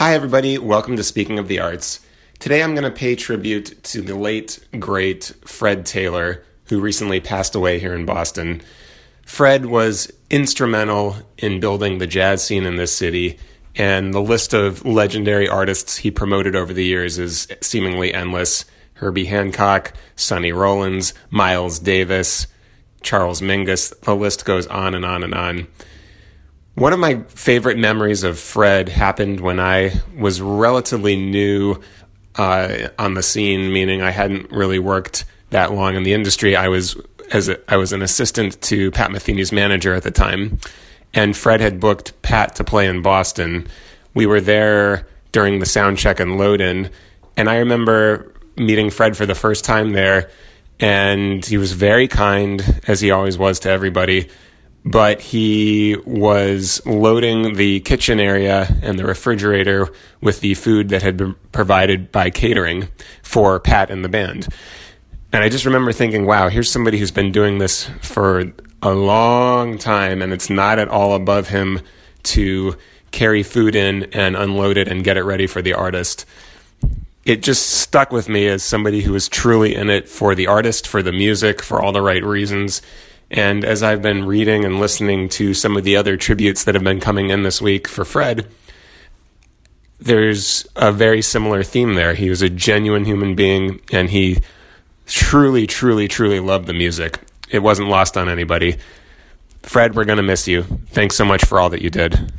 Hi, everybody. Welcome to Speaking of the Arts. Today I'm going to pay tribute to the late, great Fred Taylor, who recently passed away here in Boston. Fred was instrumental in building the jazz scene in this city, and the list of legendary artists he promoted over the years is seemingly endless. Herbie Hancock, Sonny Rollins, Miles Davis, Charles Mingus, the list goes on and on and on. One of my favorite memories of Fred happened when I was relatively new uh, on the scene, meaning I hadn't really worked that long in the industry. I was as a, I was an assistant to Pat Metheny's manager at the time, and Fred had booked Pat to play in Boston. We were there during the sound check and load in, and I remember meeting Fred for the first time there, and he was very kind as he always was to everybody. But he was loading the kitchen area and the refrigerator with the food that had been provided by catering for Pat and the band. And I just remember thinking, wow, here's somebody who's been doing this for a long time, and it's not at all above him to carry food in and unload it and get it ready for the artist. It just stuck with me as somebody who was truly in it for the artist, for the music, for all the right reasons. And as I've been reading and listening to some of the other tributes that have been coming in this week for Fred, there's a very similar theme there. He was a genuine human being and he truly, truly, truly loved the music. It wasn't lost on anybody. Fred, we're going to miss you. Thanks so much for all that you did.